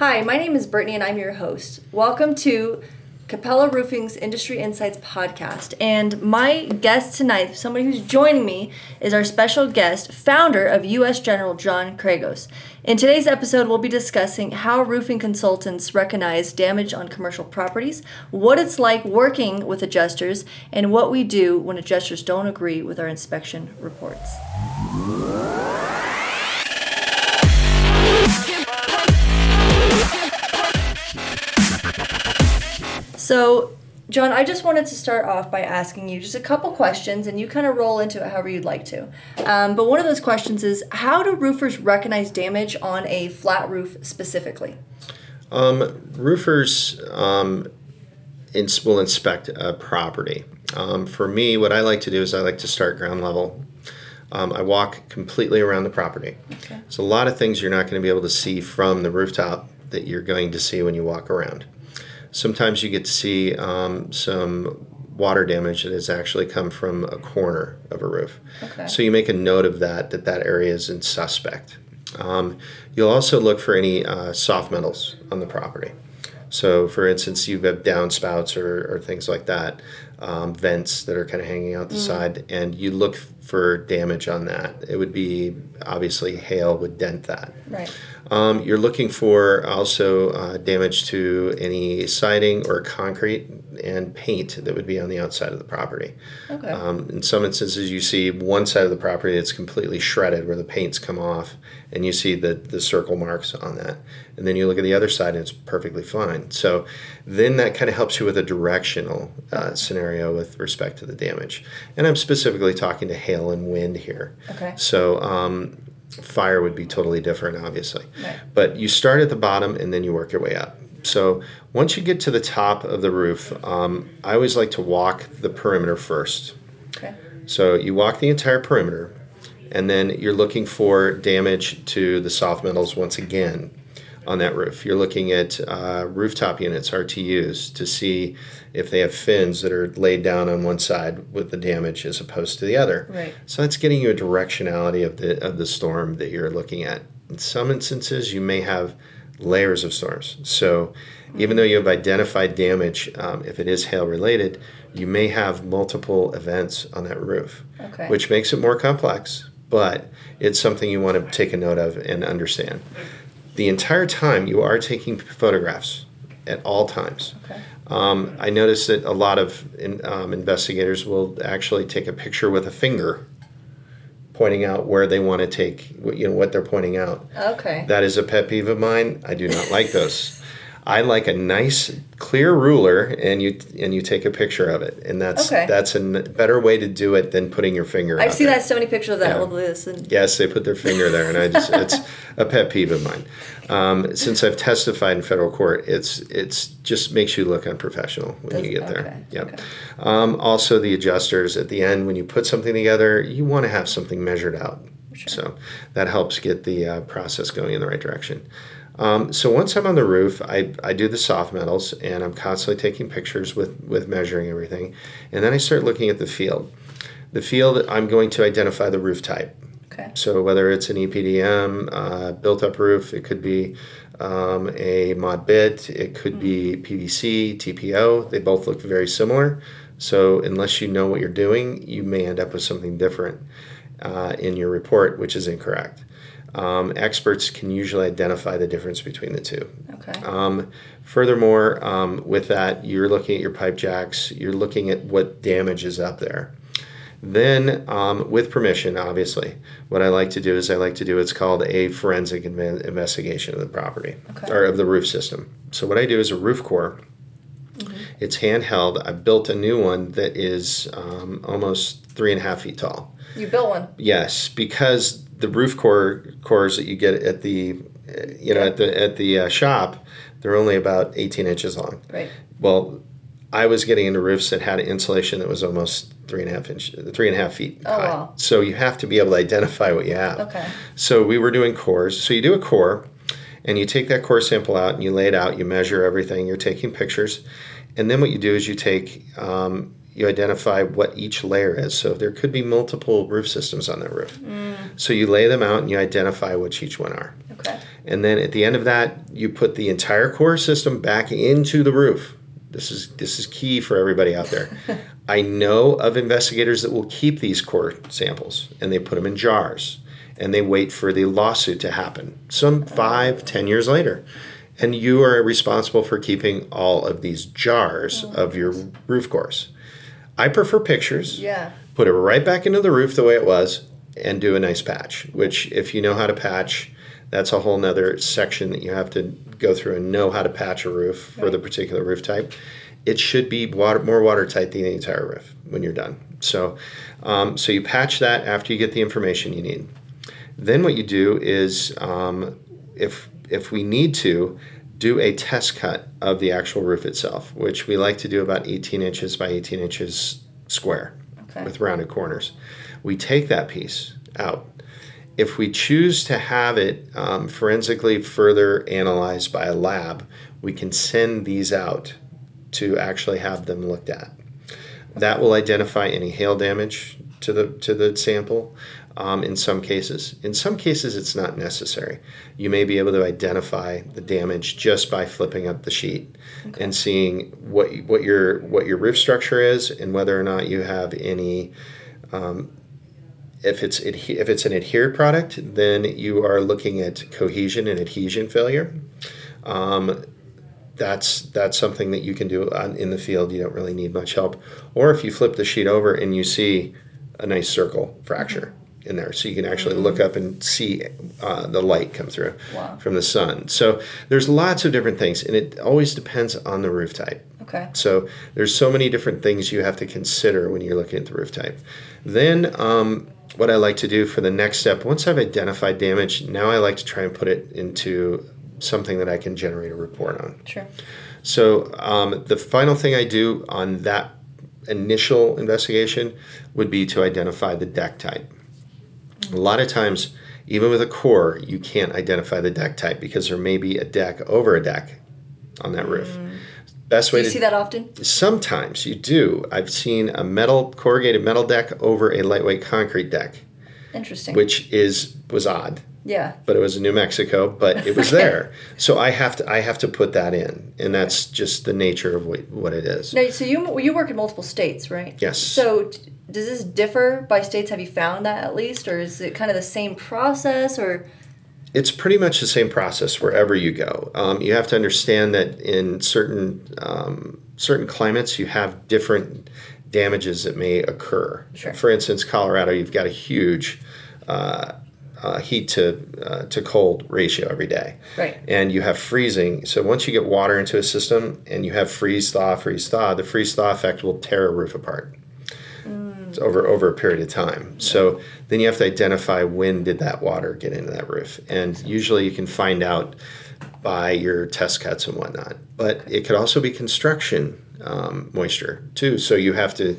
Hi, my name is Brittany and I'm your host. Welcome to Capella Roofing's Industry Insights podcast. And my guest tonight, somebody who's joining me, is our special guest, founder of US General John Kregos. In today's episode, we'll be discussing how roofing consultants recognize damage on commercial properties, what it's like working with adjusters, and what we do when adjusters don't agree with our inspection reports. So, John, I just wanted to start off by asking you just a couple questions, and you kind of roll into it however you'd like to. Um, but one of those questions is how do roofers recognize damage on a flat roof specifically? Um, roofers um, ins- will inspect a property. Um, for me, what I like to do is I like to start ground level. Um, I walk completely around the property. Okay. So, a lot of things you're not going to be able to see from the rooftop that you're going to see when you walk around. Sometimes you get to see um, some water damage that has actually come from a corner of a roof. Okay. So you make a note of that, that that area is in suspect. Um, you'll also look for any uh, soft metals on the property. So, for instance, you have downspouts or, or things like that, um, vents that are kind of hanging out the side, and you look for damage on that. It would be obviously hail would dent that. Right. Um, you're looking for also uh, damage to any siding or concrete and paint that would be on the outside of the property. Okay. Um, in some instances, you see one side of the property that's completely shredded where the paint's come off, and you see the, the circle marks on that. And then you look at the other side, and it's perfectly fine. So then that kind of helps you with a directional uh, scenario with respect to the damage. And I'm specifically talking to hail and wind here. Okay. So um, fire would be totally different, obviously. Right. But you start at the bottom and then you work your way up. So once you get to the top of the roof, um, I always like to walk the perimeter first. Okay. So you walk the entire perimeter, and then you're looking for damage to the soft metals once again on that roof. You're looking at uh, rooftop units, RTUs, to see if they have fins that are laid down on one side with the damage as opposed to the other. Right. So that's getting you a directionality of the of the storm that you're looking at. In some instances, you may have layers of storms. So even though you have identified damage, um, if it is hail related, you may have multiple events on that roof, Okay. which makes it more complex. But it's something you want to take a note of and understand. The entire time you are taking photographs at all times. Okay. Um, I noticed that a lot of in, um, investigators will actually take a picture with a finger, pointing out where they want to take, you know, what they're pointing out. Okay. That is a pet peeve of mine. I do not like those. I like a nice, clear ruler, and you and you take a picture of it, and that's Okay. that's a n- better way to do it than putting your finger. I've seen there. that so many pictures of that Yeah. this and Yes, they put their finger there, and I just it's a pet peeve of mine. Um, since I've testified in federal court, it's it's just makes you look unprofessional when you get Okay, there. Yep. okay. Um, also, the adjusters at the end when you put something together, you want to have something measured out. So that helps get the uh, process going in the right direction. Um, so once I'm on the roof, I, I do the soft metals and I'm constantly taking pictures with, with measuring everything. And then I start looking at the field. The field, I'm going to identify the roof type. okay. So whether it's an EPDM, uh, built-up roof, it could be um, a mod bit, it could be PVC, TPO. They both look very similar. So unless you know what you're doing, you may end up with something different uh, in your report, which is incorrect. Um, experts can usually identify the difference between the two. Okay. Um, furthermore, um, with that, you're looking at your pipe jacks, you're looking at what damage is up there. Then, um, with permission, obviously, what I like to do is I like to do what's called a forensic inve- investigation of the property Okay. or of the roof system. So, what I do is a roof core. Mhm. It's handheld. I built a new one that is um, almost three and a half feet tall. You built one. Yes, because the roof core cores that you get at the, you know, at the at the uh, shop, they're only about 18 inches long. Right. Well, I was getting into roofs that had insulation that was almost three and a half inch, three and a half feet Oh, high. wow. So you have to be able to identify what you have. Okay. So we were doing cores. So you do a core, and you take that core sample out and you lay it out. You measure everything. You're taking pictures, and then what you do is you take, um, you identify what each layer is. So there could be multiple roof systems on that roof. Mm. So you lay them out and you identify which each one are. Okay. And then at the end of that, you put the entire core system back into the roof. This is this is key for everybody out there. I know of investigators that will keep these core samples and they put them in jars and they wait for the lawsuit to happen some five ten years later and you are responsible for keeping all of these jars of your roof cores i prefer pictures. Yeah. put it right back into the roof the way it was and do a nice patch which if you know how to patch that's a whole nother section that you have to go through and know how to patch a roof for the particular roof type. It should be water, more watertight than the entire roof when you're done. So um, so you patch that after you get the information you need. Then what you do is um, if if we need to do a test cut of the actual roof itself which we like to do about 18 inches by 18 inches square Okay. with rounded corners. We take that piece out. If we choose to have it um, forensically further analyzed by a lab we can send these out to actually have them looked at. That will identify any hail damage to the to the sample um, in some cases. In some cases, it's not necessary. You may be able to identify the damage just by flipping up the sheet and seeing what what your what your roof structure is and whether or not you have any. Um, if it's adhe- if it's an adhered product, then you are looking at cohesion and adhesion failure. Um, that's that's something that you can do on, in the field. You don't really need much help. Or if you flip the sheet over and you see a nice circle fracture in there, so you can actually look up and see uh, the light come through Wow. from the sun. So there's lots of different things, and it always depends on the roof type. Okay. So there's so many different things you have to consider when you're looking at the roof type. Then um, what I like to do for the next step, once I've identified damage, now I like to try and put it into something that I can generate a report on. Sure. So um, the final thing I do on that initial investigation would be to identify the deck type. A lot of times, even with a core, you can't identify the deck type because there may be a deck over a deck on that roof. Mm. Best way Do you to see that often? Sometimes you do. I've seen a metal corrugated metal deck over a lightweight concrete deck, Interesting. which is was odd, yeah. but it was in New Mexico, but it was there. So I have to I have to put that in, and that's just the nature of what, what it is. Now, so you you work in multiple states, right? Yes. So does this differ by states? Have you found that at least, or is it kind of the same process? Or It's pretty much the same process wherever you go. Um, you have to understand that in certain um, certain climates, you have different damages that may occur. Sure. For instance, Colorado, you've got a huge uh, uh, heat to uh, to cold ratio every day, right? and you have freezing. So once you get water into a system and you have freeze thaw, freeze thaw, the freeze thaw effect will tear a roof apart. Over over a period of time. So then you have to identify when did that water get into that roof, and usually you can find out by your test cuts and whatnot. But it could also be construction um, moisture too. So you have to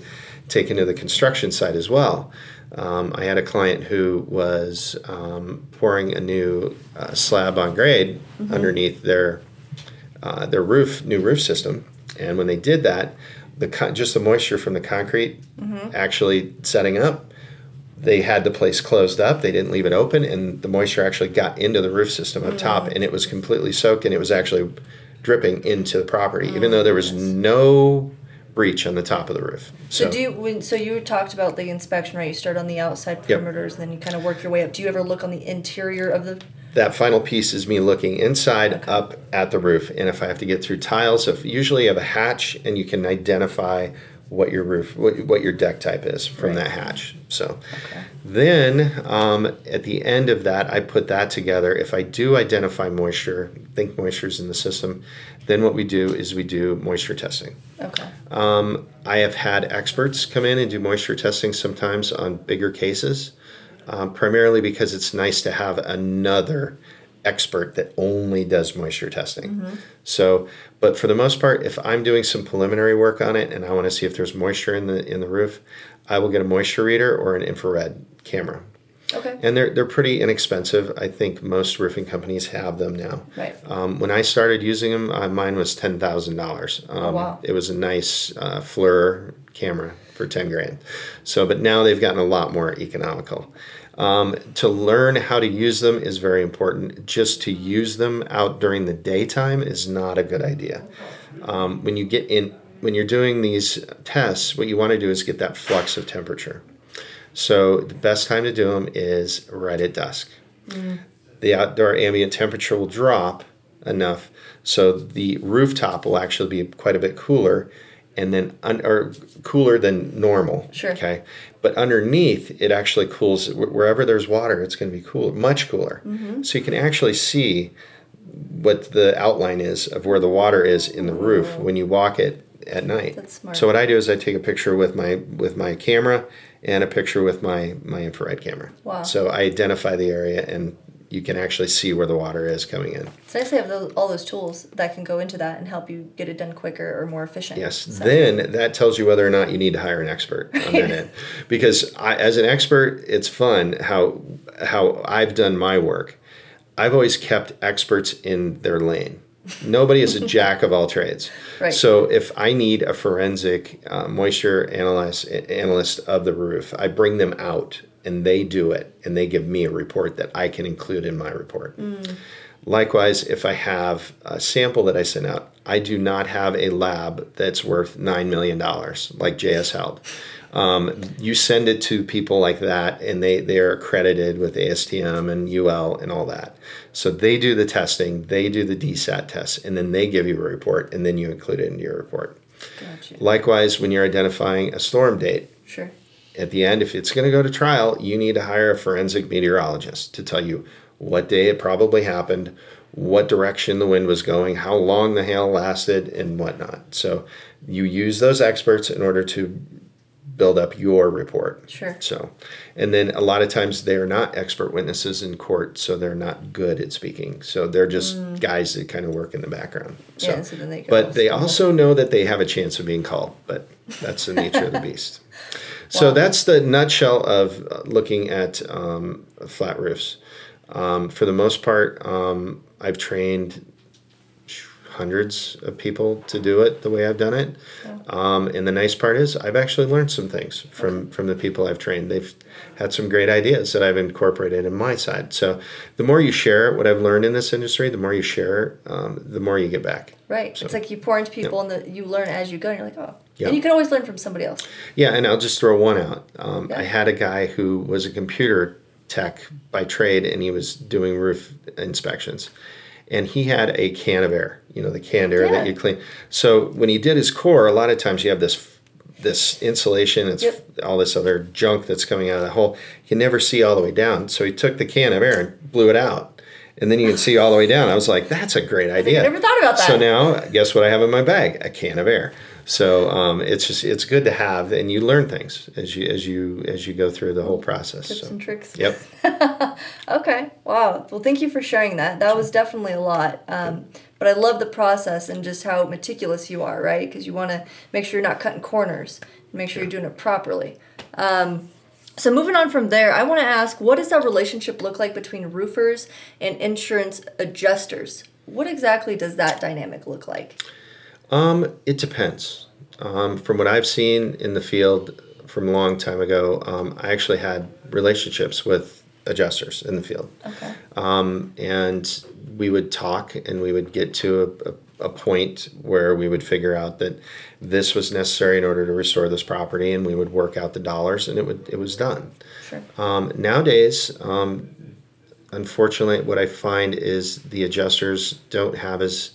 take into the construction side as well. Um, I had a client who was um, pouring a new uh, slab on grade underneath their uh, their roof new roof system, and when they did that, the con- just the moisture from the concrete actually setting up, they had the place closed up. They didn't leave it open, and the moisture actually got into the roof system up top, and it was completely soaked, and it was actually dripping into the property, even though there was oh, no breach on the top of the roof. So, do you when so you talked about the inspection, right? You start on the outside Yep. perimeters, and then you kind of work your way up. Do you ever look on the interior of the? That final piece is me looking inside Okay. up at the roof and if i have to get through tiles if usually you have a hatch and you can identify what your roof what, what your deck type is from Right. that hatch so Okay. then um, at the end of that i put that together if i do identify moisture think moisture is in the system then what we do is we do moisture testing Okay. um, I have had experts come in and do moisture testing sometimes on bigger cases, um, primarily because it's nice to have another expert that only does moisture testing. So, but for the most part, if I'm doing some preliminary work on it and I want to see if there's moisture in the in the roof, I will get a moisture reader or an infrared camera. Okay. And they're, they're pretty inexpensive. I think most roofing companies have them now. Right. Um, when I started using them, uh, mine was ten thousand dollars. Um, Oh, wow. It was a nice uh, FLIR camera for 10 grand. So, but now they've gotten a lot more economical. Um, to learn how to use them is very important. Just to use them out during the daytime is not a good idea. Um, when you get in, when you're doing these tests, what you want to do is get that flux of temperature. So the best time to do them is right at dusk. Mm. The outdoor ambient temperature will drop enough so the rooftop will actually be quite a bit cooler and then un, or cooler than normal. Sure. Okay. But underneath, it actually cools wherever there's water. It's going to be cooler, much cooler. Mm-hmm. So you can actually see what the outline is of where the water is in the roof when you walk it at night. That's smart. So what I do is I take a picture with my with my camera and a picture with my my infrared camera. Wow. So I identify the area and you can actually see where the water is coming in. It's nice to have those, all those tools that can go into that and help you get it done quicker or more efficient. Yes. So. Then that tells you whether or not you need to hire an expert on that end. Because I, as an expert, it's fun how how I've done my work. I've always kept experts in their lane. Nobody is a jack of all trades. Right. So if I need a forensic uh, moisture analyst analyst of the roof, I bring them out and they do it and they give me a report that I can include in my report. Mm. Likewise, if I have a sample that I send out, I do not have a lab that's worth $9 million like J.S. Held. Um, you send it to people like that and they, they are accredited with ASTM and UL and all that. So they do the testing, they do the DSAT tests, and then they give you a report and then you include it in your report. Gotcha. Likewise, when you're identifying a storm date, sure at the end, if it's going to go to trial, you need to hire a forensic meteorologist to tell you what day it probably happened, what direction the wind was going, how long the hail lasted, and whatnot. So you use those experts in order to build up your report. Sure. So, and then a lot of times they are not expert witnesses in court, so they're not good at speaking. So they're just mm. guys that kind of work in the background. So, yeah, so then they but they also know that they have a chance of being called. But that's the nature of the beast. So wow. that's the nutshell of uh, looking at um, flat roofs. Um, for the most part, um, I've trained hundreds of people to do it the way I've done it. Yeah. Um, and the nice part is I've actually learned some things from okay. from the people I've trained. They've had some great ideas that I've incorporated in my side. So the more you share what I've learned in this industry, the more you share, um, the more you get back. Right. So, it's like you pour into people and the, you learn as you go. And you're like, oh. And you can always learn from somebody else. Yeah, and I'll just throw one out. Um, yeah. I had a guy who was a computer tech by trade, and he was doing roof inspections and he had a can of air, you know, the canned air yeah. that you clean. So when he did his core, a lot of times you have this this insulation, it's yep. all this other junk that's coming out of the hole. You can never see all the way down. So he took the can of air and blew it out. And then you can see all the way down. I was like, that's a great idea. I never thought about that. So now, guess what I have in my bag? A can of air. So um, it's just it's good to have, and you learn things as you as you as you go through the whole process. Tips so. and tricks. Yep. okay. Wow. Well, thank you for sharing that. That was definitely a lot. Um, but I love the process and just how meticulous you are, right? Because you want to make sure you're not cutting corners, make sure you're doing it properly. Um, so moving on from there, I want to ask, what does that relationship look like between roofers and insurance adjusters? What exactly does that dynamic look like? Um, it depends. Um, from what I've seen in the field from a long time ago, um, I actually had relationships with adjusters in the field. Okay. Um, and we would talk and we would get to a, a, a, point where we would figure out that this was necessary in order to restore this property and we would work out the dollars and it would it was done. Sure. Um, nowadays, um, unfortunately, what I find is the adjusters don't have as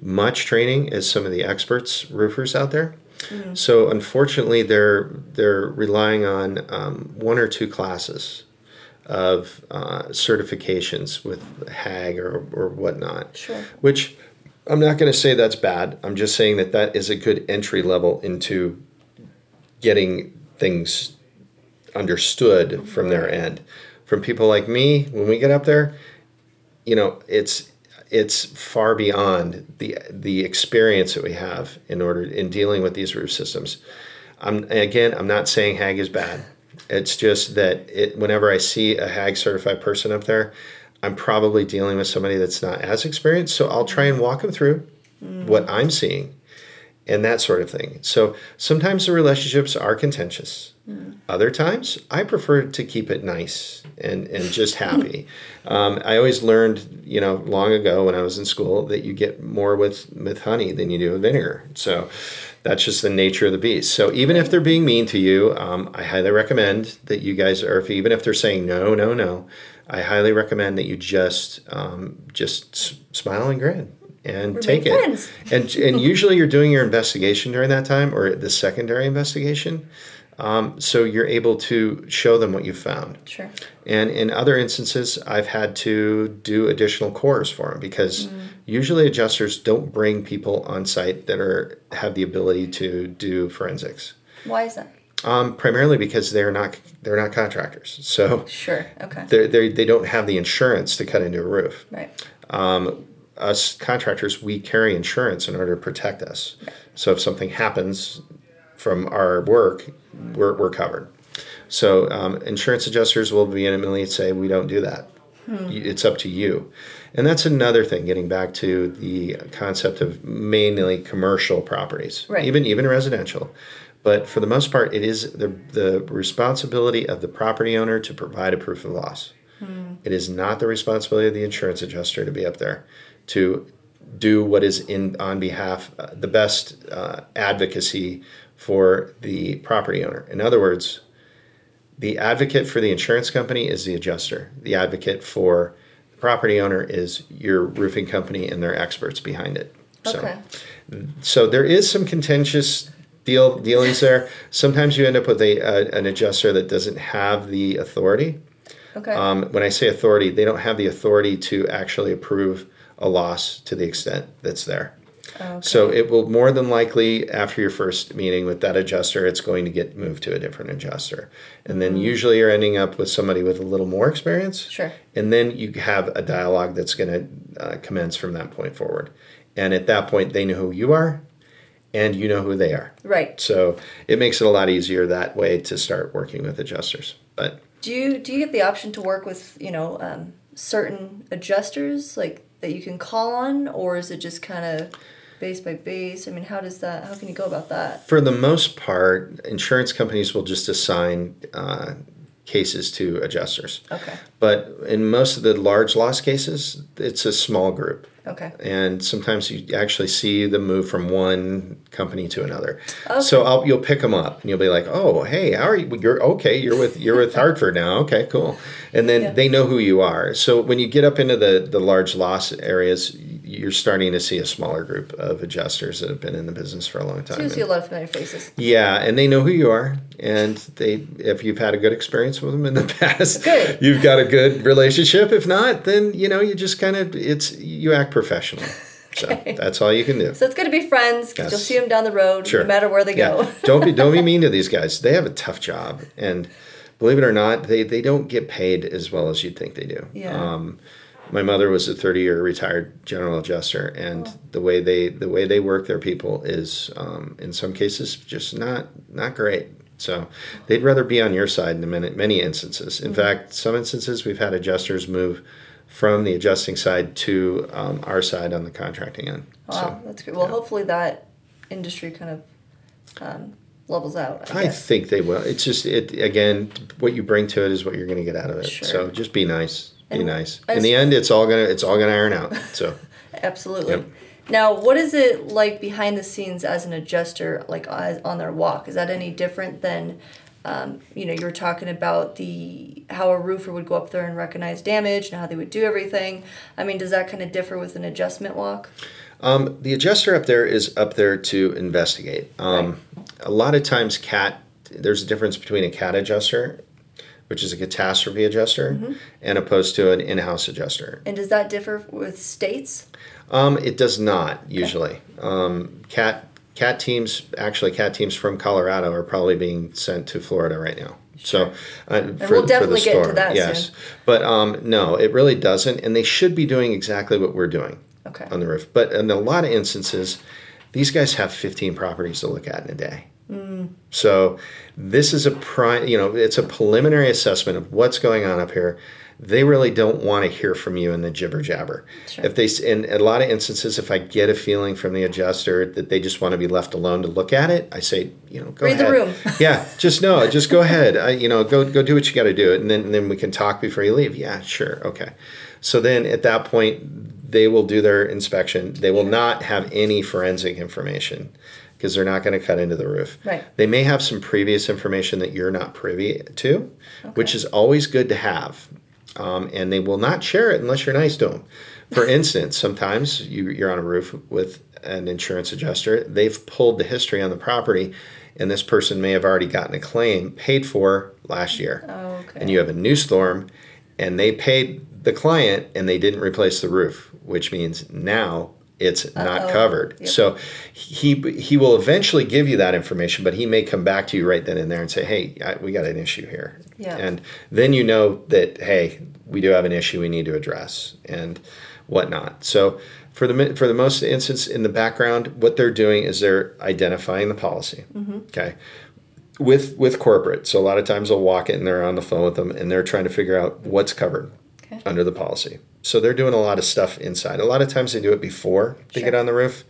much training as some of the experts roofers out there. Mm-hmm. So unfortunately, they're they're relying on um, one or two classes of uh, certifications with Haag or, or whatnot. Sure. Which I'm not going to say that's bad. I'm just saying that that is a good entry level into getting things understood from their end. From people like me, when we get up there, you know, it's it's far beyond the the experience that we have in order in dealing with these roof systems. I'm again, I'm not saying Haag is bad. It's just that it whenever I see a Haag certified person up there, I'm probably dealing with somebody that's not as experienced. So I'll try and walk them through mm. what I'm seeing. and that sort of thing. So sometimes the relationships are contentious. Other times, I prefer to keep it nice and, and just happy. um, I always learned, you know, long ago when I was in school that you get more with, with honey than you do with vinegar. So that's just the nature of the beast. So even if they're being mean to you, um, I highly recommend that you guys, or if even if they're saying no, no, no, I highly recommend that you just um, just s- smile and grin and take it. friends. And and usually you're doing your investigation during that time or the secondary investigation. Um, so you're able to show them what you found. Sure. And in other instances, I've had to do additional cores for them because usually adjusters don't bring people on site that are have the ability to do forensics. Why is that? Um, primarily because they're not they're not contractors, so Sure. Okay. they they they don't have the insurance to cut into a roof. Right. Us contractors, we carry insurance in order to protect us. So if something happens from our work, we're, we're covered. So um, insurance adjusters will be vehemently say we don't do that. You- It's up to you. And that's another thing, getting back to the concept of mainly commercial properties, Right. even even residential. But for the most part, it is the, the responsibility of the property owner to provide a proof of loss. It is not the responsibility of the insurance adjuster to be up there to do what is in on behalf uh, the best uh, advocacy for the property owner. In other words, the advocate for the insurance company is the adjuster. The advocate for the property owner is your roofing company and their experts behind it. So, Okay. so there is some contentious deal dealings there. Sometimes you end up with a, a an adjuster that doesn't have the authority. Okay. Um, when I say authority, they don't have the authority to actually approve a loss to the extent that's there. Okay. So it will more than likely, after your first meeting with that adjuster, it's going to get moved to a different adjuster. And then usually you're ending up with somebody with a little more experience. Sure. And then you have a dialogue that's going to uh, commence from that point forward. And at that point, they know who you are and you know who they are. Right. So it makes it a lot easier that way to start working with adjusters. But Do you do you get the option to work with you know um, certain adjusters like that you can call on, or is it just kind of base by base? I mean, how does that? How can you go about that? For the most part, insurance companies will just assign uh, cases to adjusters. Okay. But in most of the large loss cases, it's a small group. Okay. And sometimes you actually see them move from one company to another. Okay. So I'll, you'll pick them up and you'll be like, "Oh, hey, how are you? You're okay. You're with you're with Hartford now. Okay, cool." And then Yeah. they know who you are. So when you get up into the the large loss areas, you're starting to see a smaller group of adjusters that have been in the business for a long time. So you see a lot of familiar faces. yeah, and they know who you are, and they if you've had a good experience with them in the past, Good. you've got a good relationship. If not, then you know you just kind of it's you act professional. So that's all you can do. So it's good to be friends because you'll see them down the road, Sure. no matter where they go. don't be don't be mean to these guys. They have a tough job, and believe it or not, they they don't get paid as well as you'd think they do. Yeah. Um, my mother was a 30 year retired general adjuster and the way they the way they work their people is um, in some cases just not not great so they'd rather be on your side in many, many instances in fact some instances we've had adjusters move from the adjusting side to um, our side on the contracting end Wow, so that's good. Well, yeah. hopefully that industry kind of um, levels out. I, I think they will. It's just it again. What you bring to it is what you're going to get out of it. Sure. So just be nice. Be nice. In the end, it's all gonna it's all gonna iron out. So Absolutely. Yep. Now, what is it like behind the scenes as an adjuster, like on their walk? Is that any different than, um, you know, you were talking about the how a roofer would go up there and recognize damage and how they would do everything. I mean, does that kind of differ with an adjustment walk? um, the adjuster up there is up there to investigate. Um, A lot of times, cat there's a difference between a cat adjuster, which is a catastrophe adjuster, Mm-hmm. and opposed to an in-house adjuster. And does that differ with states? Um, it does not usually. Um, cat cat teams actually cat teams from Colorado are probably being sent to Florida right now. So, uh, for, we'll for definitely the get storm, that yes. soon. But um, no, it really doesn't, and they should be doing exactly what we're doing Okay. on the roof. But in a lot of instances, these guys have 15 properties to look at in a day. So this is a prime, you know, it's a preliminary assessment of what's going on up here. they really don't want to hear from you in the jibber jabber. Sure. If they in a lot of instances, if I get a feeling from the adjuster that they just want to be left alone to look at it, I say, you know, go Read the ahead. room. yeah, just no, just go ahead. I, you know, go go do what you got to do, and then and then we can talk before you leave. Yeah, sure, okay. So then at that point, they will do their inspection. They will not have any forensic information because they're not going to cut into the roof. Right. They may have some previous information that you're not privy to, which is always good to have. Um, and they will not share it unless you're nice to them. For instance, sometimes you, you're on a roof with an insurance adjuster. They've pulled the history on the property, and this person may have already gotten a claim paid for last year. Oh, okay. And you have a new storm, and they paid the client and they didn't replace the roof, which means now it's not Uh-oh. covered. Yep. So he he will eventually give you that information, but he may come back to you right then and there and say, "Hey, I, we got an issue here," Yeah. and then you know that hey, we do have an issue we need to address and whatnot. So for the for the most instance in the background, what they're doing is they're identifying the policy. Mm-hmm. Okay. With with corporate, so a lot of times they'll walk it and they're on the phone with them and they're trying to figure out what's covered Okay. under the policy. So they're doing a lot of stuff inside. A lot of times they do it before they Sure. get on the roof,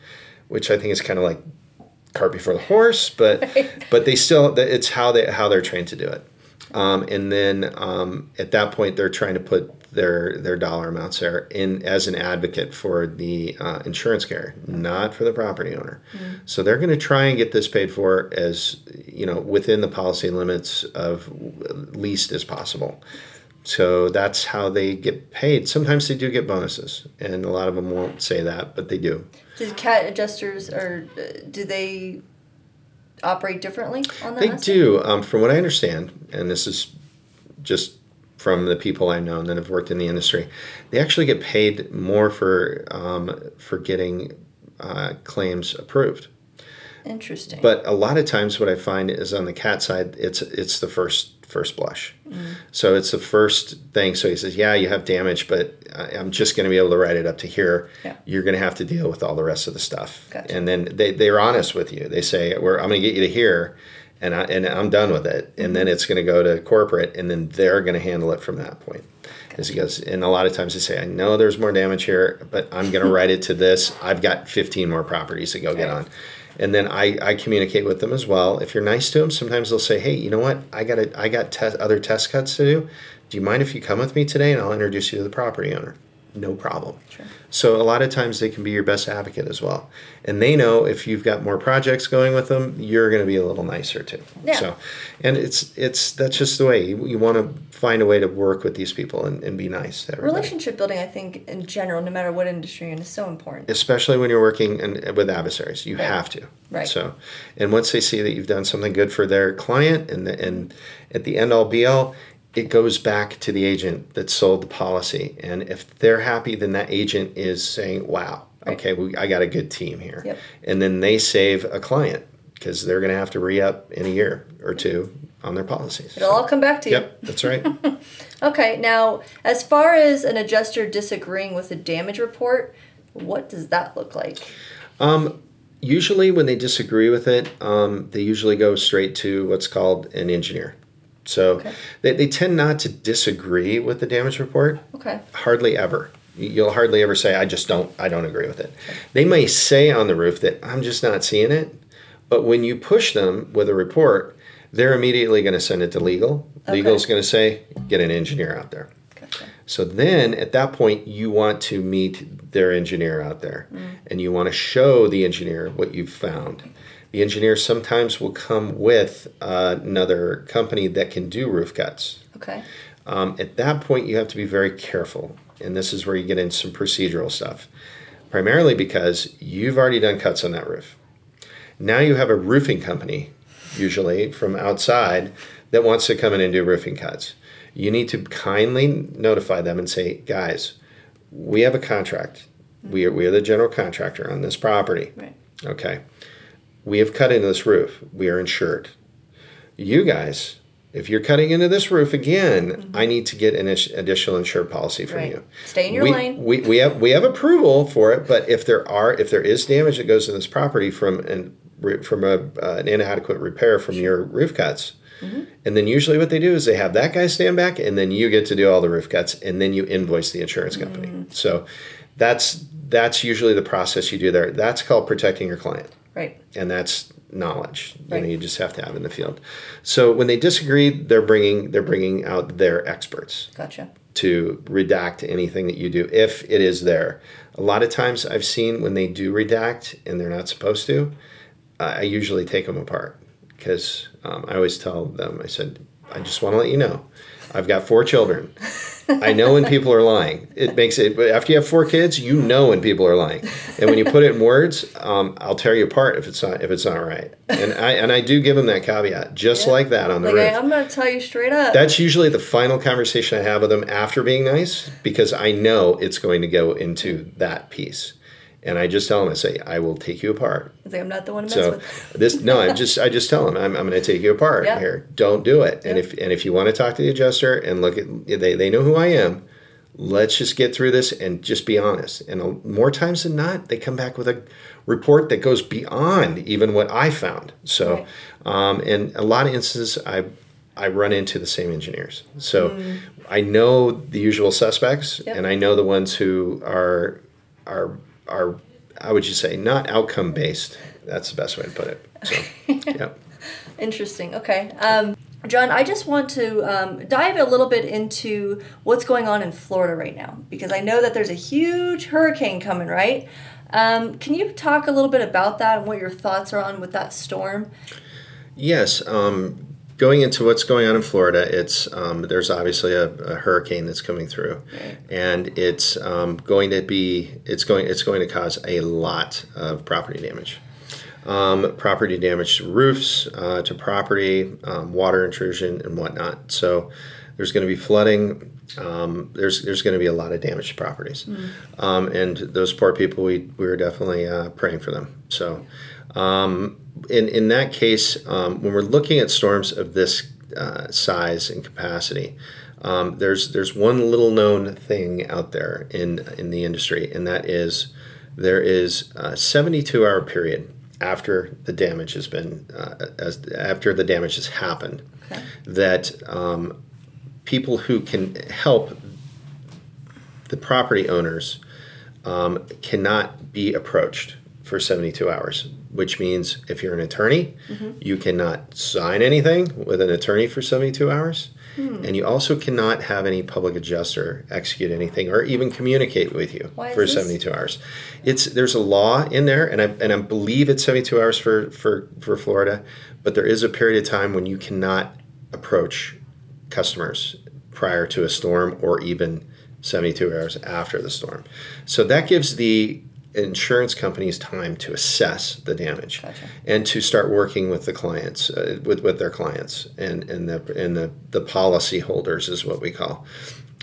which I think is kind of like cart before the horse, but but they still it's how they how they're trained to do it. Um, and then um, at that point they're trying to put their their dollar amounts there in as an advocate for the uh, insurance carrier, not for the property owner. So they're going to try and get this paid for as you know within the policy limits of least as possible. So that's how they get paid. Sometimes they do get bonuses, and a lot of them won't say that, but they do. Do cat adjusters or uh, do they operate differently on that? They aspect? do, um, from what I understand, and this is just from the people I know and that have worked in the industry. They actually get paid more for um, for getting uh, claims approved. Interesting. But a lot of times, what I find is on the cat side, it's it's the first first blush. So it's the first thing. So he says, "Yeah, you have damage, but I'm just going to be able to write it up to here. Yeah. You're going to have to deal with all the rest of the stuff." Gotcha. And then they they're honest with you. They say, "We're I'm going to get you to here." And, I, and I'm done with it. And then it's going to go to corporate, and then they're going to handle it from that point. As he goes, and a lot of times they say, I know there's more damage here, but I'm going to write it to this. I've got 15 more properties to go get on. And then I, I communicate with them as well. If you're nice to them, sometimes they'll say, "Hey, you know what? I got a, I got test, other test cuts to do. Do you mind if you come with me today, and I'll introduce you to the property owner? No problem." Sure. So a lot of times they can be your best advocate as well, and they know if you've got more projects going with them, you're going to be a little nicer too. Yeah. So, and it's it's that's just the way you, you want to find a way to work with these people and, and be nice. Relationship building, I think, in general, no matter what industry in, is so important. especially when you're working in, with adversaries you Right. have to Right. so and once they see that you've done something good for their client and the, and at the end all be all it goes back to the agent that sold the policy. And if they're happy then that agent is saying wow okay we, i got a good team here. Yep. and then they save a client because they're going to have to re-up in a year or two on their policies. It'll all come back to you. yep that's right. Okay, now, as far as an adjuster disagreeing with a damage report, what does that look like? Um, usually when they disagree with it um, they usually go straight to what's called an engineer so Okay. they, they tend not to disagree with the damage report Okay. hardly ever you'll hardly ever say i just don't i don't agree with it they may say on the roof that i'm just not seeing it but when you push them with a report they're immediately going to send it to legal Okay. legal's going to say get an engineer out there Gotcha. so then at that point, you want to meet their engineer out there mm. and you want to show the engineer what you've found. The engineer sometimes will come with uh, another company that can do roof cuts. Okay. Um, at that point, you have to be very careful. And this is where you get into some procedural stuff, primarily because you've already done cuts on that roof. Now you have a roofing company, usually from outside, that wants to come in and do roofing cuts. You need to kindly notify them and say, guys, we have a contract. We are, we are the general contractor on this property. Right. Okay. We have cut into this roof. We are insured. You guys, if you're cutting into this roof again, mm-hmm. I need to get an additional insured policy from Right. you. Stay in your we, lane. We, we have we have approval for it, but if there are if there is damage that goes to this property from an from a, uh, an inadequate repair from your roof cuts, mm-hmm. And then usually what they do is they have that guy stand back, and then you get to do all the roof cuts, and then you invoice the insurance company. Mm. So that's that's usually the process you do there. That's called protecting your client Right. and that's knowledge you Right. know you just have to have in the field so when they disagree they're bringing they're bringing out their experts Gotcha. to redact anything that you do if it is there a lot of times i've seen when they do redact and they're not supposed to i I usually take them apart because um, i always tell them i said i just want to let you know i've got four children I know when people are lying. It makes it. But after you have four kids, you know when people are lying, and when you put it in words, um, I'll tear you apart if it's not if it's not right. And I and I do give them that caveat, just Yeah. like that on the Like, roof. I'm going to tell you straight up. That's usually the final conversation I have with them after being nice because I know it's going to go into that piece. And I just tell them, I say, I will take you apart. It's like I'm not the one to So with. this, no, I just, I just tell them, I'm, I'm going to take you apart Yeah. here. Don't do it. And if, and if you want to talk to the adjuster and look at, they, they know who I am. Let's just get through this and just be honest. And more times than not, they come back with a report that goes beyond even what I found. So, Right. um, in a lot of instances, I I run into the same engineers. So Mm. I know the usual suspects, Yep. and I know the ones who are are are I would just say not outcome based. That's the best way to put it. So, yeah. Interesting. Okay. Um, John, I just want to um, dive a little bit into what's going on in Florida right now because I know that there's a huge hurricane coming, right? Um, can you talk a little bit about that and what your thoughts are on with that storm? Yes. Um, going into what's going on in Florida, it's um, there's obviously a, a hurricane that's coming through, Right. and it's um, going to be it's going it's going to cause a lot of property damage. Um, property damage to roofs, uh, to property, um, water intrusion, and whatnot. So there's going to be flooding. Um, there's there's going to be a lot of damage to properties, um, and those poor people we we were definitely uh, praying for them. So um, in in that case, um, when we're looking at storms of this uh, size and capacity, um, there's there's one little known thing out there in in the industry, and that is there is a 72 hour period after the damage has been uh, as after the damage has happened Okay. that um, people who can help the property owners um, cannot be approached for 72 hours, which means if you're an attorney, mm-hmm. you cannot sign anything with an attorney for 72 hours. Hmm. And you also cannot have any public adjuster execute anything or even communicate with you Why for 72 hours. It's there's a law in there, and I and I believe it's 72 hours for for for Florida, but there is a period of time when you cannot approach customers prior to a storm or even 72 hours after the storm. So that gives the insurance companies time to assess the damage Gotcha. and to start working with the clients uh, with, with their clients and, and the and the, the policy holders is what we call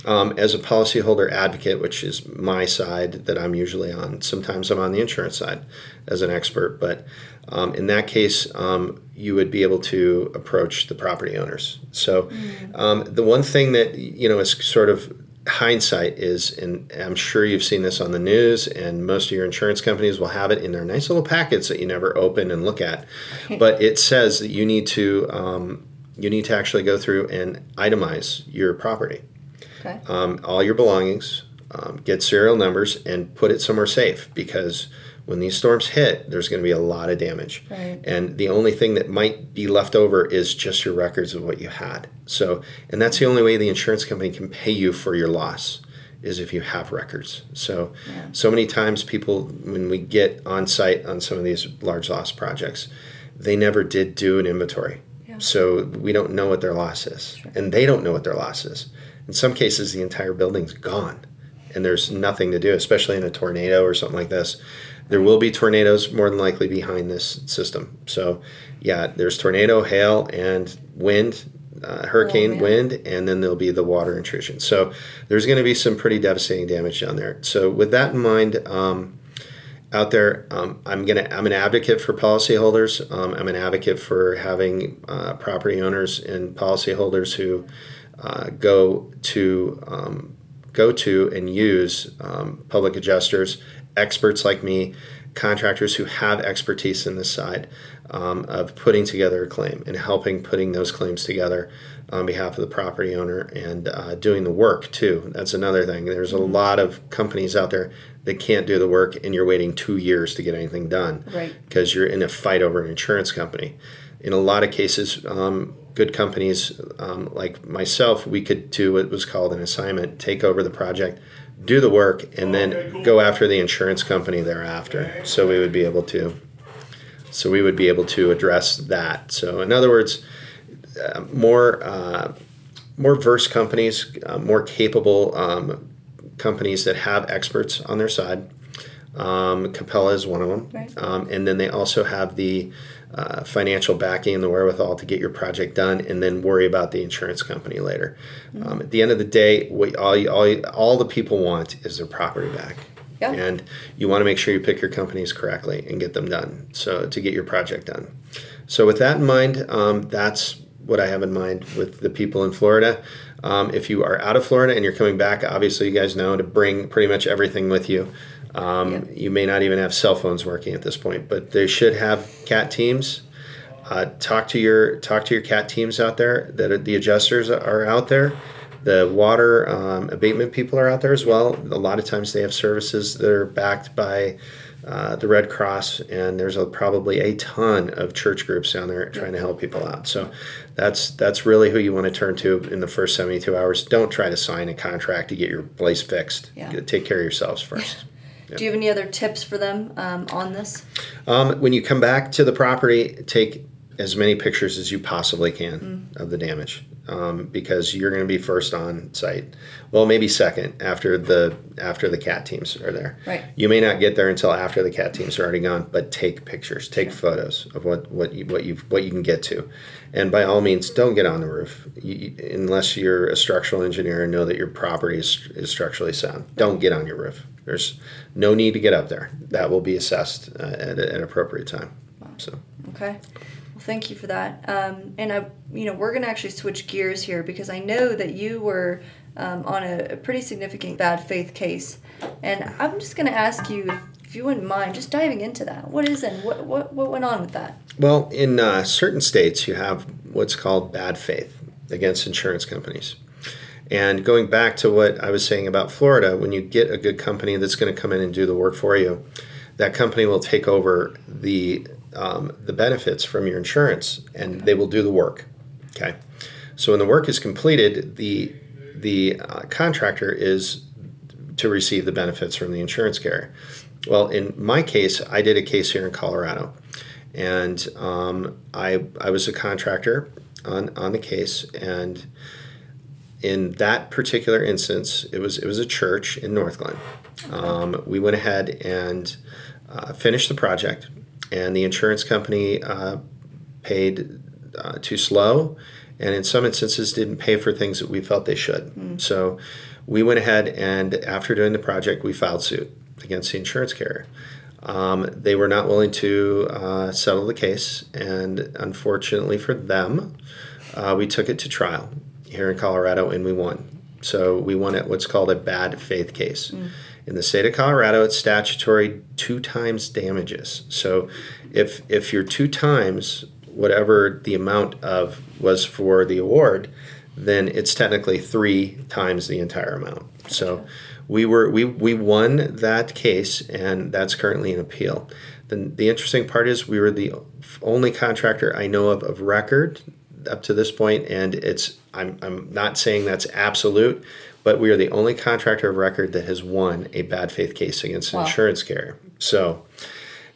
um, as a policyholder advocate, which is my side that I'm usually on. Sometimes I'm on the insurance side as an expert, but um, in that case, um, you would be able to approach the property owners. So um, the one thing that you know is sort of hindsight is, and I'm sure you've seen this on the news, and most of your insurance companies will have it in their nice little packets that you never open and look at, but it says that you need to um, you need to actually go through and itemize your property. Okay. um, all your belongings, um, get serial numbers, and put it somewhere safe because when these storms hit, there's going to be a lot of damage. Right. And the only thing that might be left over is just your records of what you had. So, and that's the only way the insurance company can pay you for your loss is if you have records. So, Yeah. so many times people, when we get on site on some of these large loss projects, they never did do an inventory. Yeah. So we don't know what their loss is, and they don't know what their loss is. In some cases, the entire building's gone, and there's nothing to do, especially in a tornado or something like this. There will be tornadoes more than likely behind this system. So, yeah, there's tornado, hail, and wind, uh, hurricane man. wind, and then there'll be the water intrusion. So, there's going to be some pretty devastating damage down there. So, with that in mind, um, out there. Um, I'm gonna. I'm an advocate for policyholders. Um, I'm an advocate for having uh, property owners and policyholders who uh, go to um, go to and use um, public adjusters, experts like me, contractors who have expertise in this side um, of putting together a claim and helping putting those claims together on behalf of the property owner and uh, doing the work too. That's another thing. There's a lot of companies out there that can't do the work and you're waiting two years to get anything done Right. because you're in a fight over an insurance company. In a lot of cases, um, good companies um, like myself, we could do what was called an assignment, take over the project, do the work, and then go after the insurance company thereafter. So we would be able to. So we would be able to address that. So in other words, uh, more uh, more versed companies, uh, more capable um, companies that have experts on their side. Um, Capella is one of them, Right. um, and then they also have the uh, financial backing and the wherewithal to get your project done, and then worry about the insurance company later. Um, at the end of the day, what all you, all you, all the people want is their property back. Yeah. And you want to make sure you pick your companies correctly and get them done. So to get your project done. So with that in mind, um, that's what I have in mind with the people in Florida. Um, if you are out of Florida and you're coming back, obviously you guys know to bring pretty much everything with you. Um, Yeah. You may not even have cell phones working at this point, but they should have cat teams. Uh, talk to your talk to your cat teams out there. That the adjusters are out there. The water um, abatement people are out there as well. A lot of times they have services that are backed by uh, the Red Cross, and there's a, probably a ton of church groups down there trying to help people out. So that's that's really who you want to turn to in the first 72 hours. Don't try to sign a contract to get your place fixed. Yeah. Take care of yourselves first. Do you have any other tips for them um, on this? Um, when you come back to the property, take as many pictures as you possibly can of the damage um, because you're going to be first on site. Well, maybe second after the after the cat teams are there. Right. You may not get there until after the cat teams are already gone, but take pictures, take photos of what what you what you what you can get to, and by all means, don't get on the roof you, unless you're a structural engineer and know that your property is, is structurally sound. Don't get on your roof. There's no need to get up there. That will be assessed uh, at a- an appropriate time. So. Okay. Thank you for that. Um, and I, you know, we're going to actually switch gears here because I know that you were um, on a, a pretty significant bad faith case, and I'm just going to ask you if, you wouldn't mind just diving into that. What is and What what what went on with that? Well, in uh, certain states, you have what's called bad faith against insurance companies. And going back to what I was saying about Florida, when you get a good company that's going to come in and do the work for you, that company will take over the um, the benefits from your insurance, and they will do the work. Okay, so when the work is completed, the the uh, contractor is to receive the benefits from the insurance carrier. Well, in my case, I did a case here in Colorado, and um, I I was a contractor on on the case, and in that particular instance, it was it was a church in Northglenn. Um, we went ahead and uh, finished the project, and the insurance company uh, paid uh, too slow, and in some instances didn't pay for things that we felt they should. So we went ahead and after doing the project, we filed suit against the insurance carrier. Um, they were not willing to uh, settle the case, and unfortunately for them, uh, we took it to trial here in Colorado and we won. So we won at what's called a bad faith case. In the state of Colorado, it's statutory two times damages. So if if you're two times whatever the amount of was for the award, then it's technically three times the entire amount. So we were we, we won that case and that's currently in appeal. Then the interesting part is we were the only contractor I know of of record up to this point, and it's I'm, I'm not saying that's absolute, but we are the only contractor of record that has won a bad faith case against an Wow. insurance carrier. So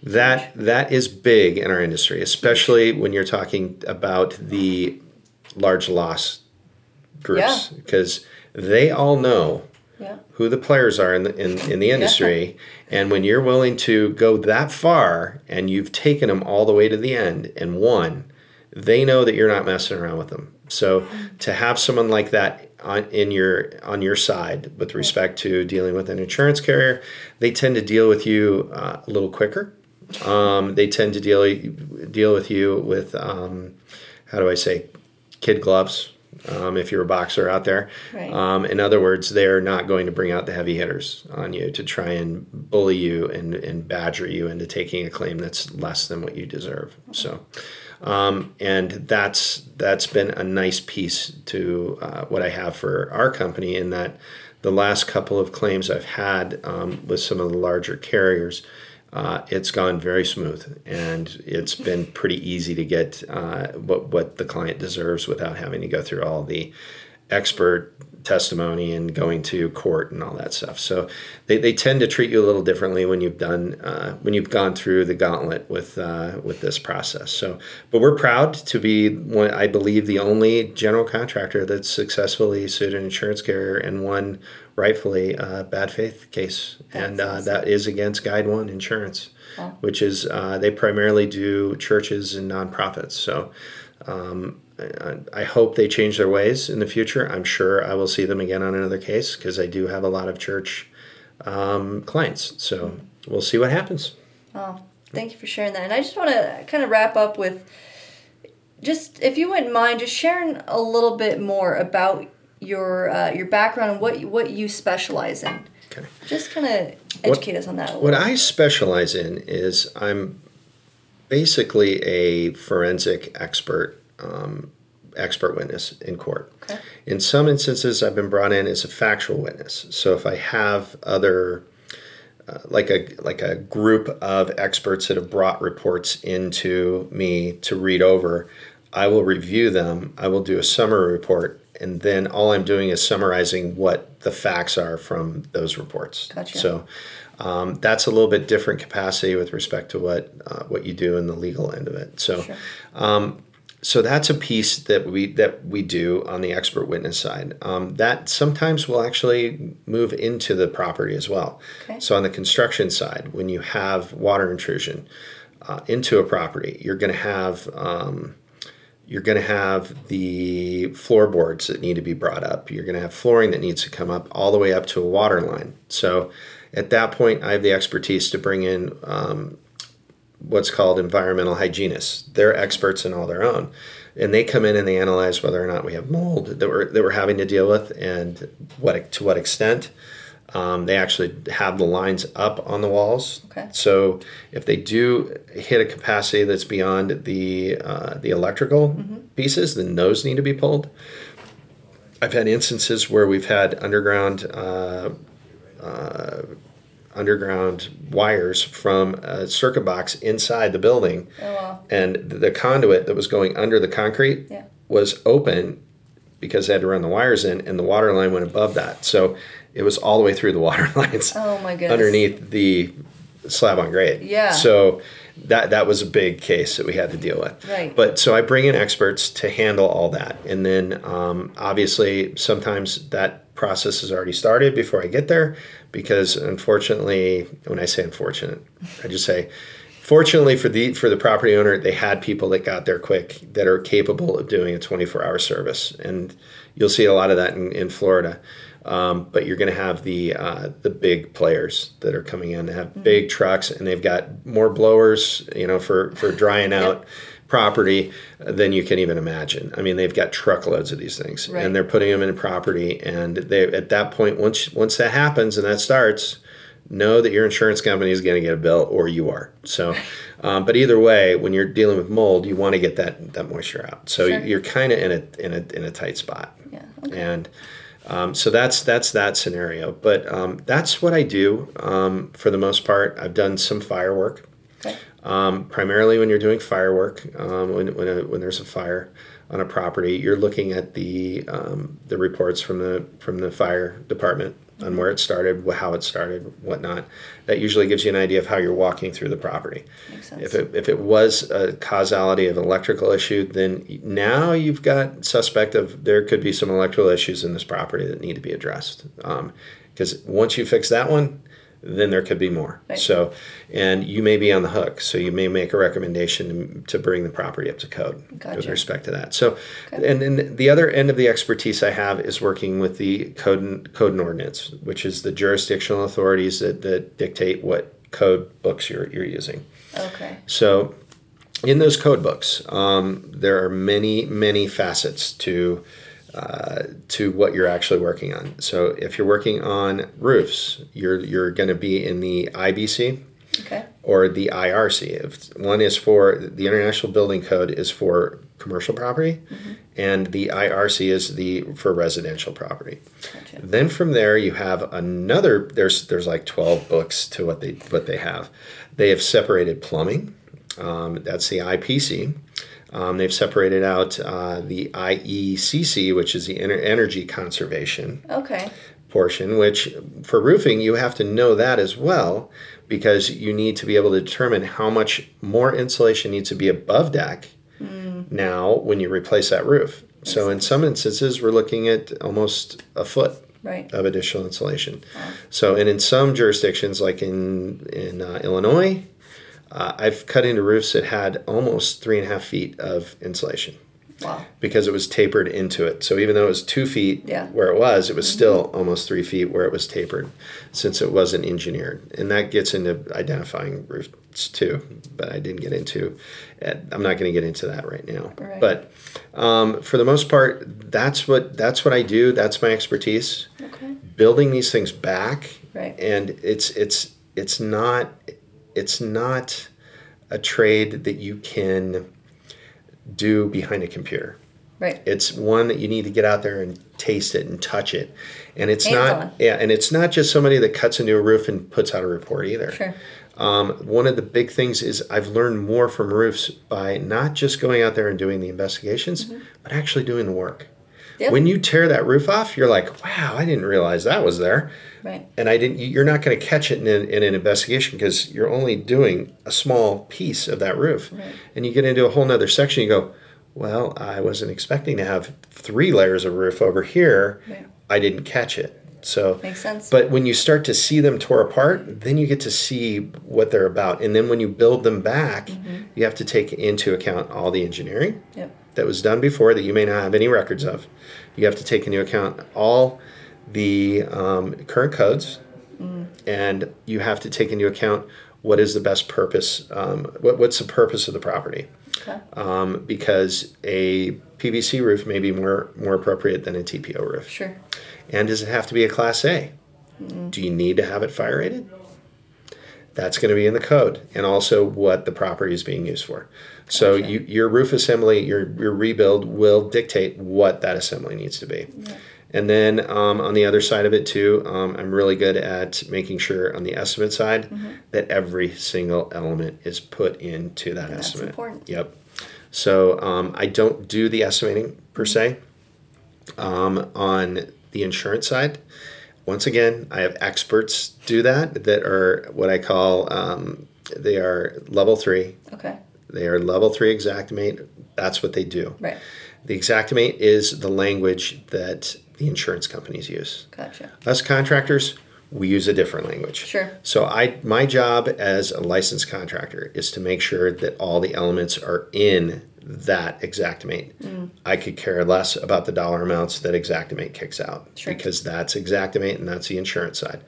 that that is big in our industry, especially when you're talking about the large loss groups, because they all know Yeah. who the players are in the, in, in the industry. And when you're willing to go that far and you've taken them all the way to the end and won, they know that you're not messing around with them. So to have someone like that on in your on your side with respect to dealing with an insurance carrier, they tend to deal with you uh, a little quicker. Um, they tend to deal deal with you with um, how do I say kid gloves Um, if you're a boxer out there, Right. um, in other words, they're not going to bring out the heavy hitters on you to try and bully you and, and badger you into taking a claim that's less than what you deserve. So, um, and that's that's been a nice piece to uh, what I have for our company in that the last couple of claims I've had um, with some of the larger carriers, uh, it's gone very smooth. And it's been pretty easy to get uh, what what the client deserves without having to go through all the expert testimony and going to court and all that stuff. So they, they tend to treat you a little differently when you've done uh, when you've gone through the gauntlet with uh, with this process. So, but we're proud to be one, I believe the only general contractor that's successfully sued an insurance carrier and won rightfully a bad faith case, and uh, awesome. that is against GuideOne Insurance, Wow. which is uh, they primarily do churches and nonprofits. So. Um, I, I hope they change their ways in the future. I'm sure I will see them again on another case because I do have a lot of church um, clients. So we'll see what happens. Oh, thank you for sharing that. And I just want to kind of wrap up with just, if you wouldn't mind, just sharing a little bit more about your uh, your background and what what you specialize in. Okay. Just kind of educate us on that. What I specialize in is I'm basically a forensic expert, um, expert witness in court. Okay. In some instances, I've been brought in as a factual witness. So if I have other, uh, like a like a group of experts that have brought reports into me to read over, I will review them. I will do a summary report, and then all I'm doing is summarizing what the facts are from those reports. Gotcha. So um, that's a little bit different capacity with respect to what uh, what you do in the legal end of it. So. Sure. So that's a piece that we that we do on the expert witness side. Um, that sometimes will actually move into the property as well. Okay. So on the construction side, when you have water intrusion uh, into a property, you're going to have um, you're going to have the floorboards that need to be brought up. You're going to have flooring that needs to come up all the way up to a water line. So at that point, I have the expertise to bring in um, what's called environmental hygienists. They're experts in all their own. And they come in and they analyze whether or not we have mold that we're, that we're having to deal with and what to what extent. Um, they actually have the lines up on the walls. Okay. So if they do hit a capacity that's beyond the uh, the electrical pieces, then those need to be pulled. I've had instances where we've had underground uh, underground wires from a circuit box inside the building, Oh, wow. and the conduit that was going under the concrete Yeah. was open because they had to run the wires in, and the water line went above that. So it was all the way through the water lines Oh my goodness. underneath the slab on grade. Yeah. So that that was a big case that we had to deal with. Right. But so I bring in experts to handle all that, and then um, obviously sometimes that process has already started before I get there, because unfortunately, when I say unfortunate, I just say. Fortunately for the for the property owner, they had people that got there quick that are capable of doing a 24 hour service, and you'll see a lot of that in, in Florida. Um, but you're going to have the uh, the big players that are coming in. They have big trucks and they've got more blowers, you know, for for drying out property than you can even imagine. I mean, they've got truckloads of these things, Right. and they're putting them in property. And they at that point, once once that happens and that starts, know that your insurance company is going to get a bill or you are. So, um, but either way, when you're dealing with mold, you want to get that that moisture out. So Sure. you're kind of in a in a in a tight spot Yeah. Okay. and um, so that's that's that scenario. But um, that's what I do um, for the most part. I've done some firework, Okay. Um, primarily when you're doing firework. Um, when when, a, when there's a fire on a property, you're looking at the um, the reports from the from the fire department on where it started, how it started, whatnot. That usually gives you an idea of how you're walking through the property. If it, if it was a causality of an electrical issue, then now you've got suspect of there could be some electrical issues in this property that need to be addressed. Because once you fix that one, then there could be more. Right. So, and you may be on the hook. So you may make a recommendation to bring the property up to code with respect to that. So, Okay. and then the other end of the expertise I have is working with the code and, code and ordinance, which is the jurisdictional authorities that, that dictate what code books you're, you're using. Okay. So, in those code books, um, there are many, many facets to uh, to what you're actually working on. So if you're working on roofs, you're you're going to be in the IBC Okay. or the IRC. If one is for the International Building Code is for commercial property, and the IRC is the for residential property. Gotcha. Then from there you have another. There's there's like twelve books to what they what they have. They have separated plumbing. Um, that's the IPC. Um, they've separated out uh, the IECC, which is the Ener- energy conservation Okay. portion, which for roofing, you have to know that as well because you need to be able to determine how much more insulation needs to be above deck now when you replace that roof. So, in some instances, we're looking at almost a foot Right. of additional insulation. So, and in some jurisdictions, like in in uh, Illinois, uh, I've cut into roofs that had almost three and a half feet of insulation Wow. because it was tapered into it. So even though it was two feet Yeah. where it was, it was still almost three feet where it was tapered, since it wasn't engineered. And that gets into identifying roofs too, but I didn't get into. I'm not going to get into that right now. Right. But um, for the most part, that's what that's what I do. That's my expertise. Okay. Building these things back, Right. and it's it's it's not it's not a trade that you can do behind a computer. Right. It's one that you need to get out there and taste it and touch it. And it's Hands-on. not yeah, and it's not just somebody that cuts into a roof and puts out a report either. Sure. Um, one of the big things is I've learned more from roofs by not just going out there and doing the investigations, but actually doing the work. Yep. When you tear that roof off, you're like, "Wow, I didn't realize that was there." Right. and I didn't. You're not going to catch it in, an- in an investigation because you're only doing a small piece of that roof, Right. and you get into a whole nother section. You go, well, I wasn't expecting to have three layers of roof over here. Right. I didn't catch it. So Makes sense. But when you start to see them tore apart, then you get to see what they're about, and then when you build them back, Mm-hmm. you have to take into account all the engineering Yep. That was done before that you may not have any records of. You have to take into account all the um, current codes, and you have to take into account what is the best purpose. Um, what, what's the purpose of the property? Okay. Um, because a PVC roof may be more more appropriate than a TPO roof. Sure. And does it have to be a Class A? Do you need to have it fire rated? That's going to be in the code, and also what the property is being used for. So Gotcha. you, your roof assembly, your your rebuild will dictate what that assembly needs to be. Yeah. And then um, on the other side of it too, um, I'm really good at making sure on the estimate side Mm-hmm. that every single element is put into that That's estimate. important. Yep. So um, I don't do the estimating per se. Um, on the insurance side, once again, I have experts do that that are what I call um, they are level three. Okay. They are level three Xactimate. That's what they do. Right. The Xactimate is the language that the insurance companies use. Gotcha. Us contractors, we use a different language. Sure. So I my job as a licensed contractor is to make sure that all the elements are in that Xactimate. Mm. I could care less about the dollar amounts that Xactimate kicks out Sure. because that's Xactimate and that's the insurance side.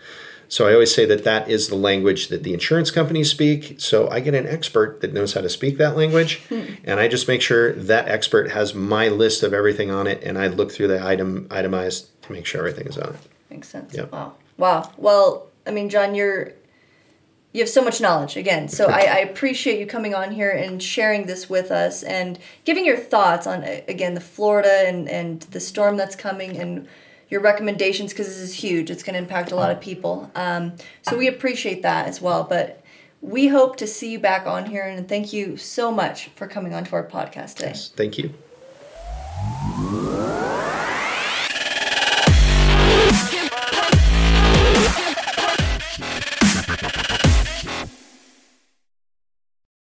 So I always say that that is the language that the insurance companies speak. So I get an expert that knows how to speak that language, Hmm. and I just make sure that expert has my list of everything on it, and I look through the item itemized to make sure everything is on it. Makes sense. Yep. Wow. Wow. Well, I mean, John, you're you have so much knowledge again. So I, I appreciate you coming on here and sharing this with us and giving your thoughts on again the Florida and and the storm that's coming and your recommendations because this is huge. It's going to impact a lot of people. Um, so we appreciate that as well. But we hope to see you back on here and thank you so much for coming on to our podcast today. Thank you.